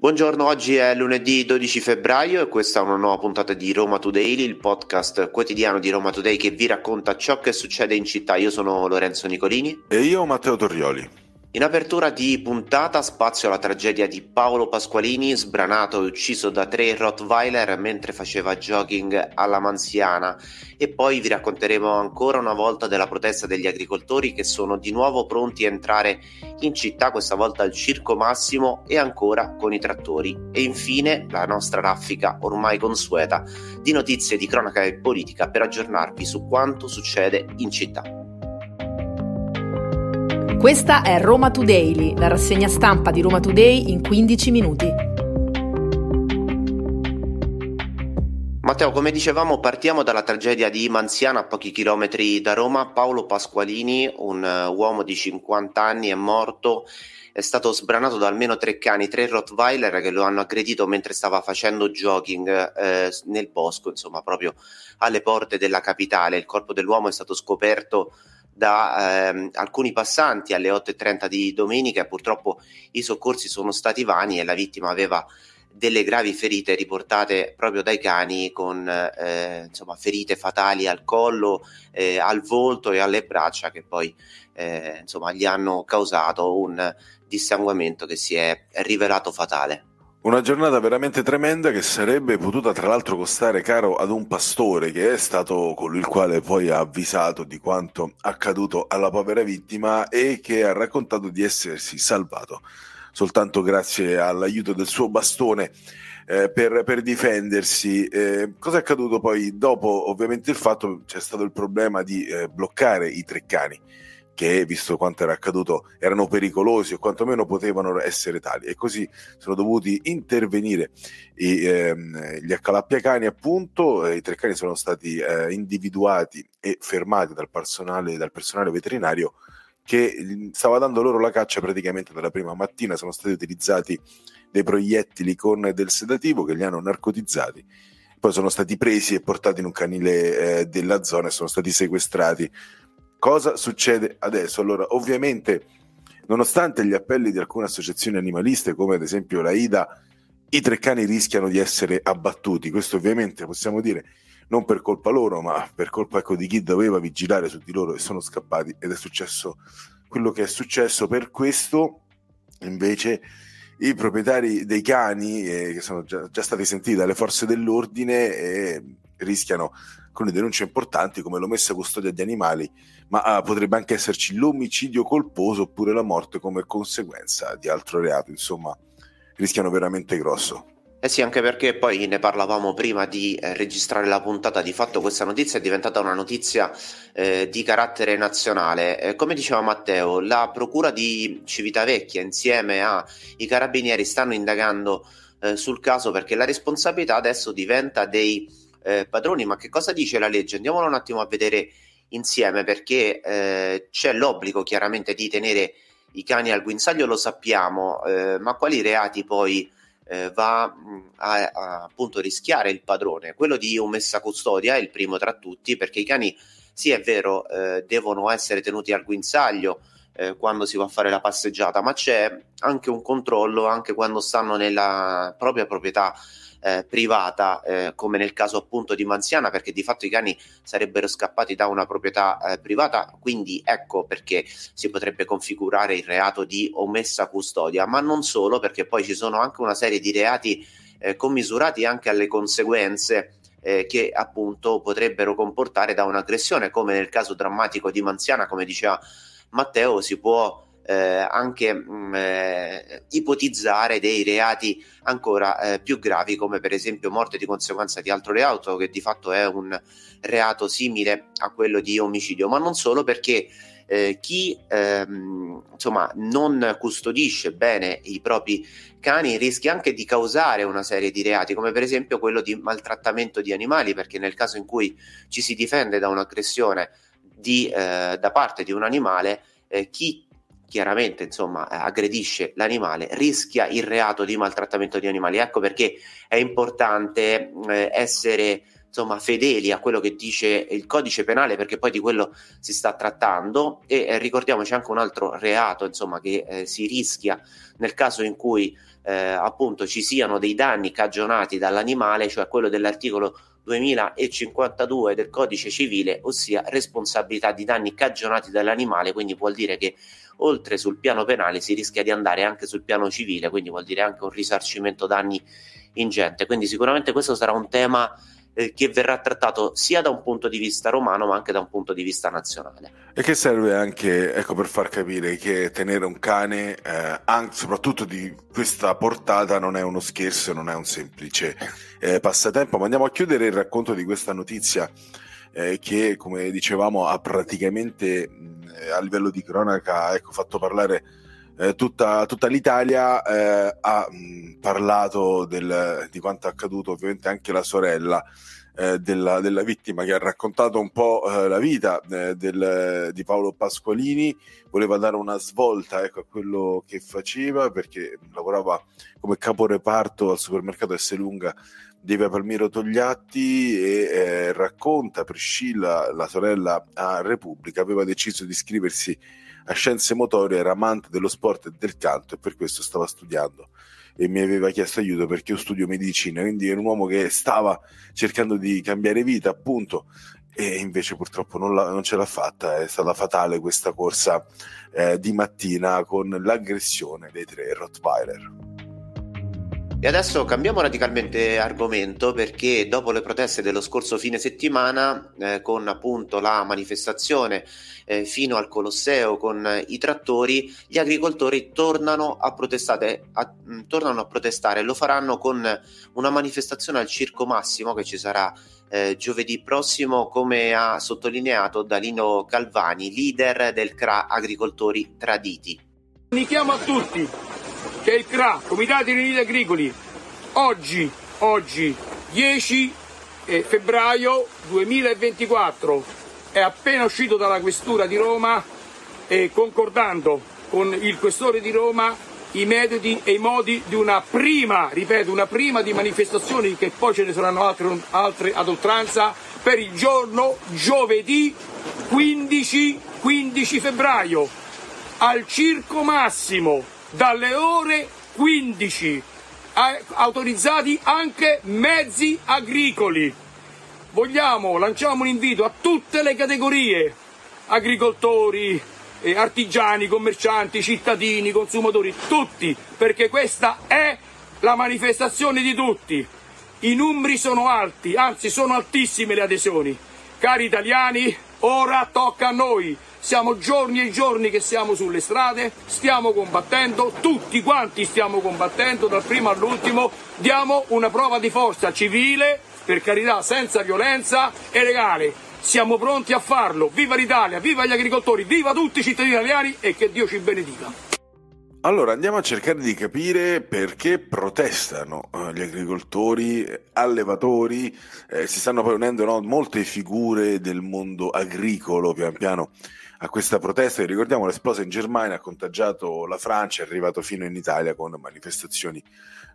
Buongiorno, oggi è lunedì 12 febbraio e questa è una nuova puntata di Roma Today, il podcast quotidiano di Roma Today che vi racconta ciò che succede in città. Io sono Lorenzo Nicolini. E io Matteo Torrioli. In apertura di puntata spazio alla tragedia di Paolo Pasqualini, sbranato e ucciso da tre Rottweiler mentre faceva jogging alla Mansiana. E poi vi racconteremo ancora una volta della protesta degli agricoltori che sono di nuovo pronti a entrare in città, questa volta al Circo Massimo e ancora con i trattori. E infine la nostra raffica ormai consueta di notizie di cronaca e politica per aggiornarvi su quanto succede in città. Questa è Roma Today, la rassegna stampa di Roma Today in 15 minuti. Matteo, come dicevamo, partiamo dalla tragedia di Manziana, a pochi chilometri da Roma. Paolo Pasqualini, un uh, uomo di 50 anni, è morto. È stato sbranato da almeno tre cani, tre Rottweiler che lo hanno aggredito mentre stava facendo jogging eh, nel bosco, insomma, proprio alle porte della capitale. Il corpo dell'uomo è stato scoperto da ehm, alcuni passanti alle 8.30 di domenica. Purtroppo i soccorsi sono stati vani e la vittima aveva delle gravi ferite riportate proprio dai cani con eh, insomma, ferite fatali al collo, eh, al volto e alle braccia che poi eh, insomma, gli hanno causato un dissanguamento che si è rivelato fatale. Una giornata veramente tremenda che sarebbe potuta tra l'altro costare caro ad un pastore che è stato colui il quale poi ha avvisato di quanto accaduto alla povera vittima e che ha raccontato di essersi salvato soltanto grazie all'aiuto del suo bastone eh, per, per, difendersi. Eh, cosa è accaduto poi? Dopo ovviamente il fatto c'è stato il problema di eh, bloccare i tre cani che, visto quanto era accaduto, erano pericolosi o quantomeno potevano essere tali. E così sono dovuti intervenire i, ehm, gli accalappiacani, appunto. I tre cani sono stati eh, individuati e fermati dal personale, dal personale veterinario che stava dando loro la caccia praticamente dalla prima mattina. Sono stati utilizzati dei proiettili con del sedativo che li hanno narcotizzati poi sono stati presi e portati in un canile eh, della zona e sono stati sequestrati Cosa succede adesso? Allora, ovviamente, nonostante gli appelli di alcune associazioni animaliste, come ad esempio la IDA, i tre cani rischiano di essere abbattuti. Questo ovviamente possiamo dire non per colpa loro, ma per colpa ecco, di chi doveva vigilare su di loro e sono scappati ed è successo quello che è successo. Per questo, invece, i proprietari dei cani, eh, che sono già, già, stati sentiti dalle forze dell'ordine, eh, rischiano alcune denunce importanti come l'omessa custodia di animali, ma uh, potrebbe anche esserci l'omicidio colposo oppure la morte come conseguenza di altro reato, insomma, rischiano veramente grosso. Eh sì, anche perché poi ne parlavamo prima di eh, registrare la puntata, di fatto questa notizia è diventata una notizia eh, di carattere nazionale. Eh, come diceva Matteo, la Procura di Civitavecchia insieme ai carabinieri stanno indagando eh, sul caso perché la responsabilità adesso diventa dei eh, padroni, ma che cosa dice la legge? Andiamolo un attimo a vedere insieme perché eh, c'è l'obbligo chiaramente di tenere i cani al guinzaglio, lo sappiamo, eh, ma quali reati poi eh, va a, a, appunto rischiare il padrone? Quello di omessa custodia è il primo tra tutti perché i cani, sì è vero, eh, devono essere tenuti al guinzaglio eh, quando si va a fare la passeggiata, ma c'è anche un controllo anche quando stanno nella propria proprietà eh, privata, eh, come nel caso appunto di Manziana, perché di fatto i cani sarebbero scappati da una proprietà eh, privata, quindi ecco perché si potrebbe configurare il reato di omessa custodia, ma non solo, perché poi ci sono anche una serie di reati eh, commisurati anche alle conseguenze eh, che appunto potrebbero comportare da un'aggressione, come nel caso drammatico di Manziana, come diceva Matteo, si può eh, anche mh, mm, eh, ipotizzare dei reati ancora eh, più gravi come per esempio morte di conseguenza di altro reato che di fatto è un reato simile a quello di omicidio. Ma non solo perché eh, chi ehm, insomma non custodisce bene i propri cani rischia anche di causare una serie di reati come per esempio quello di maltrattamento di animali perché nel caso in cui ci si difende da un'aggressione di, eh, da parte di un animale chi chiaramente insomma eh, aggredisce l'animale rischia il reato di maltrattamento di animali. Ecco perché è importante eh, essere insomma fedeli a quello che dice il codice penale perché poi di quello si sta trattando. E eh, ricordiamoci anche un altro reato insomma che eh, si rischia nel caso in cui eh, appunto ci siano dei danni cagionati dall'animale, cioè quello dell'articolo 2052 del codice civile, ossia responsabilità di danni cagionati dall'animale, quindi vuol dire che oltre sul piano penale si rischia di andare anche sul piano civile, quindi vuol dire anche un risarcimento danni ingente. Quindi sicuramente questo sarà un tema eh, che verrà trattato sia da un punto di vista romano ma anche da un punto di vista nazionale. E che serve anche ecco, per far capire che tenere un cane, eh, anche, soprattutto di questa portata, non è uno scherzo, non è un semplice eh, passatempo. Ma andiamo a chiudere il racconto di questa notizia eh, che, come dicevamo, ha praticamente mh, a livello di cronaca ecco, fatto parlare eh, tutta, tutta, l'Italia eh, ha mh, parlato del, di quanto è accaduto, ovviamente anche la sorella eh, della, della, vittima che ha raccontato un po' eh, la vita eh, del, di Paolo Pasqualini, voleva dare una svolta ecco, a quello che faceva perché lavorava come caporeparto al supermercato Esselunga di Via Palmiro Togliatti e eh, racconta Priscilla, la sorella a Repubblica, aveva deciso di iscriversi a scienze motorie, era amante dello sport e del canto e per questo stava studiando e mi aveva chiesto aiuto perché io studio medicina, quindi era un uomo che stava cercando di cambiare vita appunto e invece purtroppo non, la, non ce l'ha fatta, è stata fatale questa corsa eh, di mattina con l'aggressione dei tre Rottweiler. E adesso cambiamo radicalmente argomento perché dopo le proteste dello scorso fine settimana, eh, con appunto la manifestazione eh, fino al Colosseo con i trattori, gli agricoltori tornano a, protestare, a, mh, mm, tornano a protestare, lo faranno con una manifestazione al Circo Massimo che ci sarà eh, giovedì prossimo, come ha sottolineato Dalino Calvani, leader del CRA Agricoltori Traditi. Comunichiamo a tutti che il CRA, Comitati Riuniti Agricoli, oggi, oggi 10 eh, febbraio 2024 è appena uscito dalla questura di Roma eh, concordando con il questore di Roma i metodi e i modi di una prima, ripeto, una prima di manifestazioni che poi ce ne saranno altre, altre ad oltranza per il giorno giovedì 15, 15 febbraio al Circo Massimo dalle ore 15 autorizzati anche mezzi agricoli. Vogliamo, lanciamo un invito a tutte le categorie, agricoltori, artigiani, commercianti, cittadini, consumatori, tutti, perché questa è la manifestazione di tutti. I numeri sono alti, anzi sono altissime le adesioni. Cari italiani, ora tocca a noi siamo giorni e giorni che siamo sulle strade, stiamo combattendo, tutti quanti stiamo combattendo, dal primo all'ultimo, diamo una prova di forza civile, per carità senza violenza e legale. Siamo pronti a farlo. Viva l'Italia, viva gli agricoltori, viva tutti i cittadini italiani e che Dio ci benedica. Allora andiamo a cercare di capire perché protestano eh, gli agricoltori, allevatori, eh, si stanno poi unendo no, molte figure del mondo agricolo pian piano a questa protesta che ricordiamo è esplosa in Germania, ha contagiato la Francia, è arrivato fino in Italia con manifestazioni,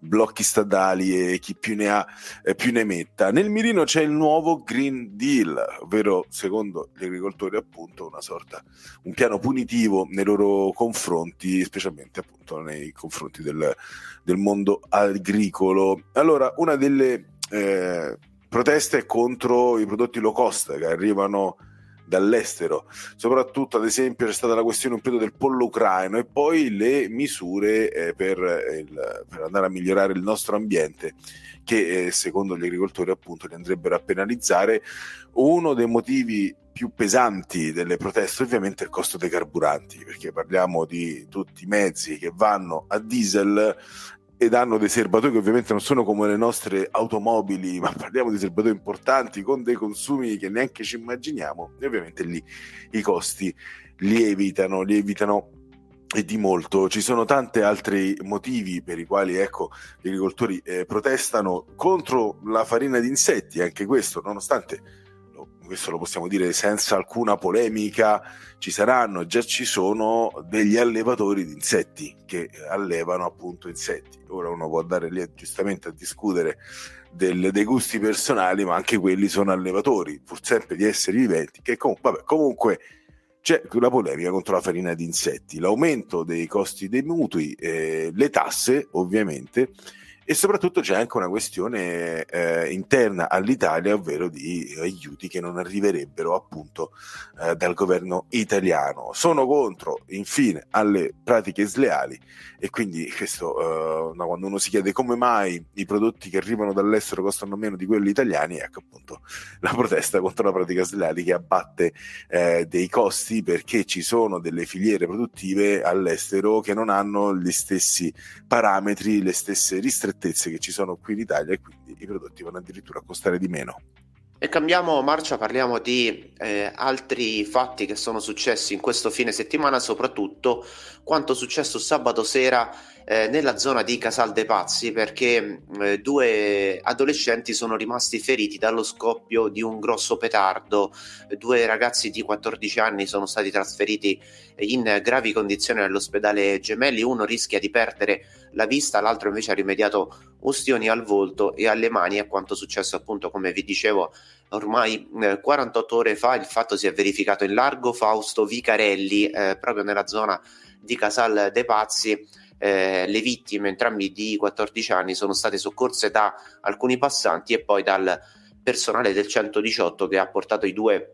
blocchi stradali e chi più ne ha eh, più ne metta. Nel mirino c'è il nuovo Green Deal, ovvero secondo gli agricoltori appunto una sorta, un piano punitivo nei loro confronti, specialmente appunto nei confronti del, del mondo agricolo. Allora, una delle eh, proteste contro i prodotti low cost che arrivano dall'estero. Soprattutto, ad esempio, c'è stata la questione un periodo del pollo ucraino e poi le misure eh, per, il, per, andare a migliorare il nostro ambiente che eh, secondo gli agricoltori appunto li andrebbero a penalizzare. Uno dei motivi più pesanti delle proteste ovviamente è il costo dei carburanti, perché parliamo di tutti i mezzi che vanno a diesel ed hanno dei serbatoi che ovviamente non sono come le nostre automobili, ma parliamo di serbatoi importanti con dei consumi che neanche ci immaginiamo e ovviamente lì i costi lievitano, lievitano e di molto. Ci sono tanti altri motivi per i quali ecco, gli agricoltori eh, protestano contro la farina di insetti, anche questo, nonostante questo lo possiamo dire senza alcuna polemica, ci saranno, già ci sono degli allevatori di insetti che allevano appunto insetti. Ora uno può andare lì giustamente a discutere del, dei gusti personali, ma anche quelli sono allevatori, pur sempre di esseri viventi, che com- vabbè, comunque c'è la polemica contro la farina di insetti, l'aumento dei costi dei mutui, eh, le tasse ovviamente e soprattutto c'è anche una questione eh, interna all'Italia, ovvero di aiuti che non arriverebbero appunto eh, dal governo italiano. Sono contro, infine, alle pratiche sleali e quindi questo, eh, no, quando uno si chiede come mai i prodotti che arrivano dall'estero costano meno di quelli italiani, ecco appunto la protesta contro la pratica sleale che abbatte eh, dei costi perché ci sono delle filiere produttive all'estero che non hanno gli stessi parametri, le stesse ristrezioni certezze che ci sono qui in Italia e quindi i prodotti vanno addirittura a costare di meno. E cambiamo marcia, parliamo di eh, altri fatti che sono successi in questo fine settimana, soprattutto quanto successo sabato sera eh, nella zona di Casal dei Pazzi perché eh, due adolescenti sono rimasti feriti dallo scoppio di un grosso petardo. Due ragazzi di 14 anni sono stati trasferiti in gravi condizioni all'ospedale Gemelli. Uno rischia di perdere la vista, l'altro invece ha rimediato ustioni al volto e alle mani. A quanto successo, appunto, come vi dicevo, ormai eh, 48 ore fa. Il fatto si è verificato in largo Fausto Vicarelli, eh, proprio nella zona di Casal dei Pazzi eh, le vittime, entrambi di 14 anni, sono state soccorse da alcuni passanti e poi dal personale del 118 che ha portato i due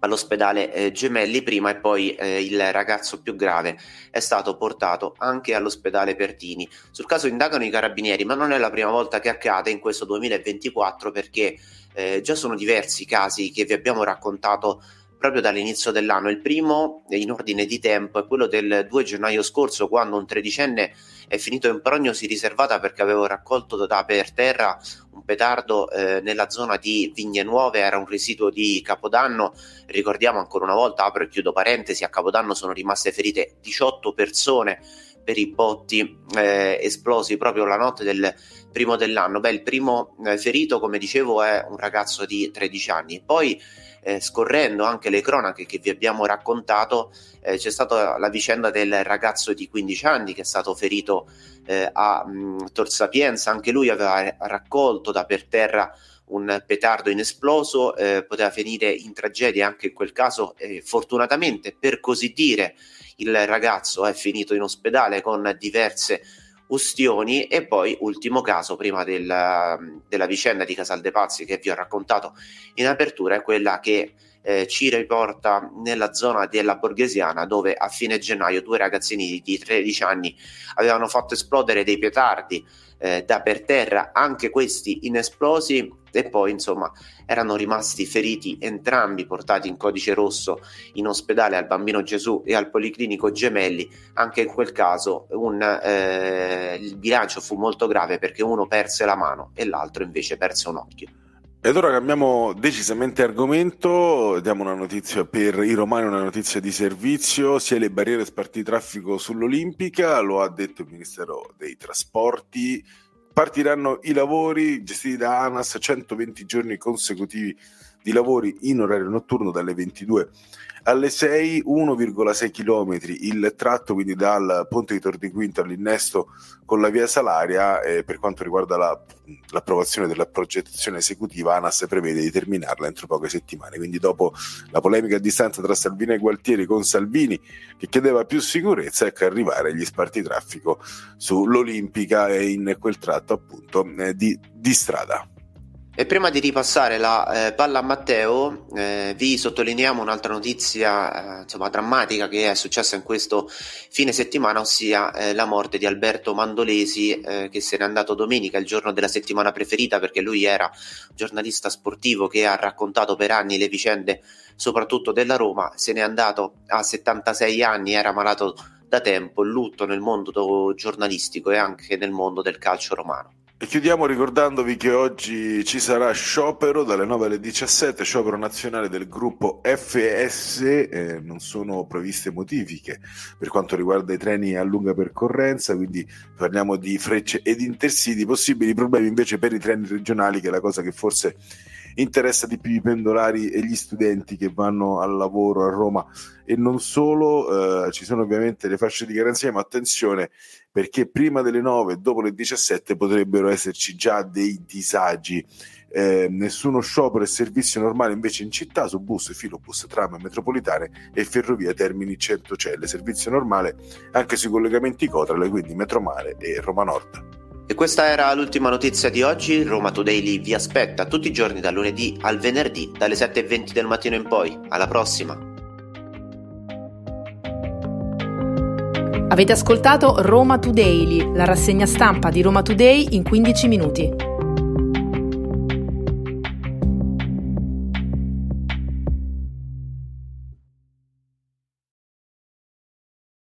all'ospedale eh, Gemelli prima e poi eh, il ragazzo più grave è stato portato anche all'ospedale Pertini. Sul caso indagano i carabinieri, ma non è la prima volta che accade in questo 2024 perché eh, già sono diversi casi che vi abbiamo raccontato proprio dall'inizio dell'anno. Il primo, in ordine di tempo, è quello del 2 gennaio scorso, quando un tredicenne è finito in prognosi riservata perché avevo raccolto da per terra un petardo eh, nella zona di Vigne Nuove, era un residuo di Capodanno. Ricordiamo ancora una volta, apro e chiudo parentesi, a Capodanno sono rimaste ferite 18 persone per i botti eh, esplosi proprio la notte del primo dell'anno. Beh, il primo eh, ferito, come dicevo, è un ragazzo di 13 anni. Poi eh, scorrendo anche le cronache che vi abbiamo raccontato, eh, c'è stata la vicenda del ragazzo di 15 anni che è stato ferito eh, a mh, mm, Tor Sapienza, anche lui aveva raccolto da per terra un petardo inesploso, eh, poteva finire in tragedia anche in quel caso, fortunatamente per così dire il ragazzo è finito in ospedale con diverse ustioni e poi ultimo caso prima della, della vicenda di Casal De Pazzi che vi ho raccontato in apertura è quella che eh, ci riporta nella zona della Borghesiana dove a fine gennaio due ragazzini di 13 anni avevano fatto esplodere dei petardi eh, da per terra, anche questi inesplosi e poi insomma erano rimasti feriti entrambi portati in codice rosso in ospedale al Bambino Gesù e al Policlinico Gemelli. Anche in quel caso un, eh, il bilancio fu molto grave perché uno perse la mano e l'altro invece perse un occhio ed ora cambiamo decisamente argomento, diamo una notizia per i romani, una notizia di servizio, sia le barriere sparti traffico sull'Olimpica, lo ha detto il Ministero dei Trasporti, partiranno i lavori gestiti da ANAS, 120 giorni consecutivi di lavori in orario notturno dalle 22 alle 6 1,6 km il tratto quindi dal ponte di Tor di Quinto all'innesto con la via Salaria eh, per quanto riguarda la, l'approvazione della progettazione esecutiva ANAS prevede di terminarla entro poche settimane. Quindi dopo la polemica a distanza tra Salvini e Gualtieri con Salvini che chiedeva più sicurezza ecco arrivare gli sparti traffico sull'Olimpica e in quel tratto appunto eh, di, di strada e prima di ripassare la eh, palla a Matteo, eh, vi sottolineiamo un'altra notizia eh, insomma, drammatica che è successa in questo fine settimana, ossia eh, la morte di Alberto Mandolesi, eh, che se n'è andato domenica, il giorno della settimana preferita, perché lui era giornalista sportivo che ha raccontato per anni le vicende soprattutto della Roma, se n'è andato a 76 anni, era malato da tempo, lutto nel mondo giornalistico e anche nel mondo del calcio romano. E chiudiamo ricordandovi che oggi ci sarà sciopero dalle 9 alle 17, sciopero nazionale del gruppo FS, eh, non sono previste modifiche per quanto riguarda i treni a lunga percorrenza, quindi parliamo di frecce ed intercity, possibili problemi invece per i treni regionali che è la cosa che forse interessa di più i pendolari e gli studenti che vanno al lavoro a Roma. E non solo, eh, ci sono ovviamente le fasce di garanzia, ma attenzione perché prima delle 9 e dopo le 17 potrebbero esserci già dei disagi. Eh, nessuno sciopero e servizio normale invece in città su bus, filobus, tram, metropolitane e ferrovia Termini Centocelle, servizio normale anche sui collegamenti Cotrale, quindi Metromare e Roma Nord. E questa era l'ultima notizia di oggi. Roma Today vi aspetta tutti i giorni dal lunedì al venerdì, dalle 7.20 del mattino in poi. Alla prossima! Avete ascoltato Roma Today, la rassegna stampa di Roma Today in 15 minuti.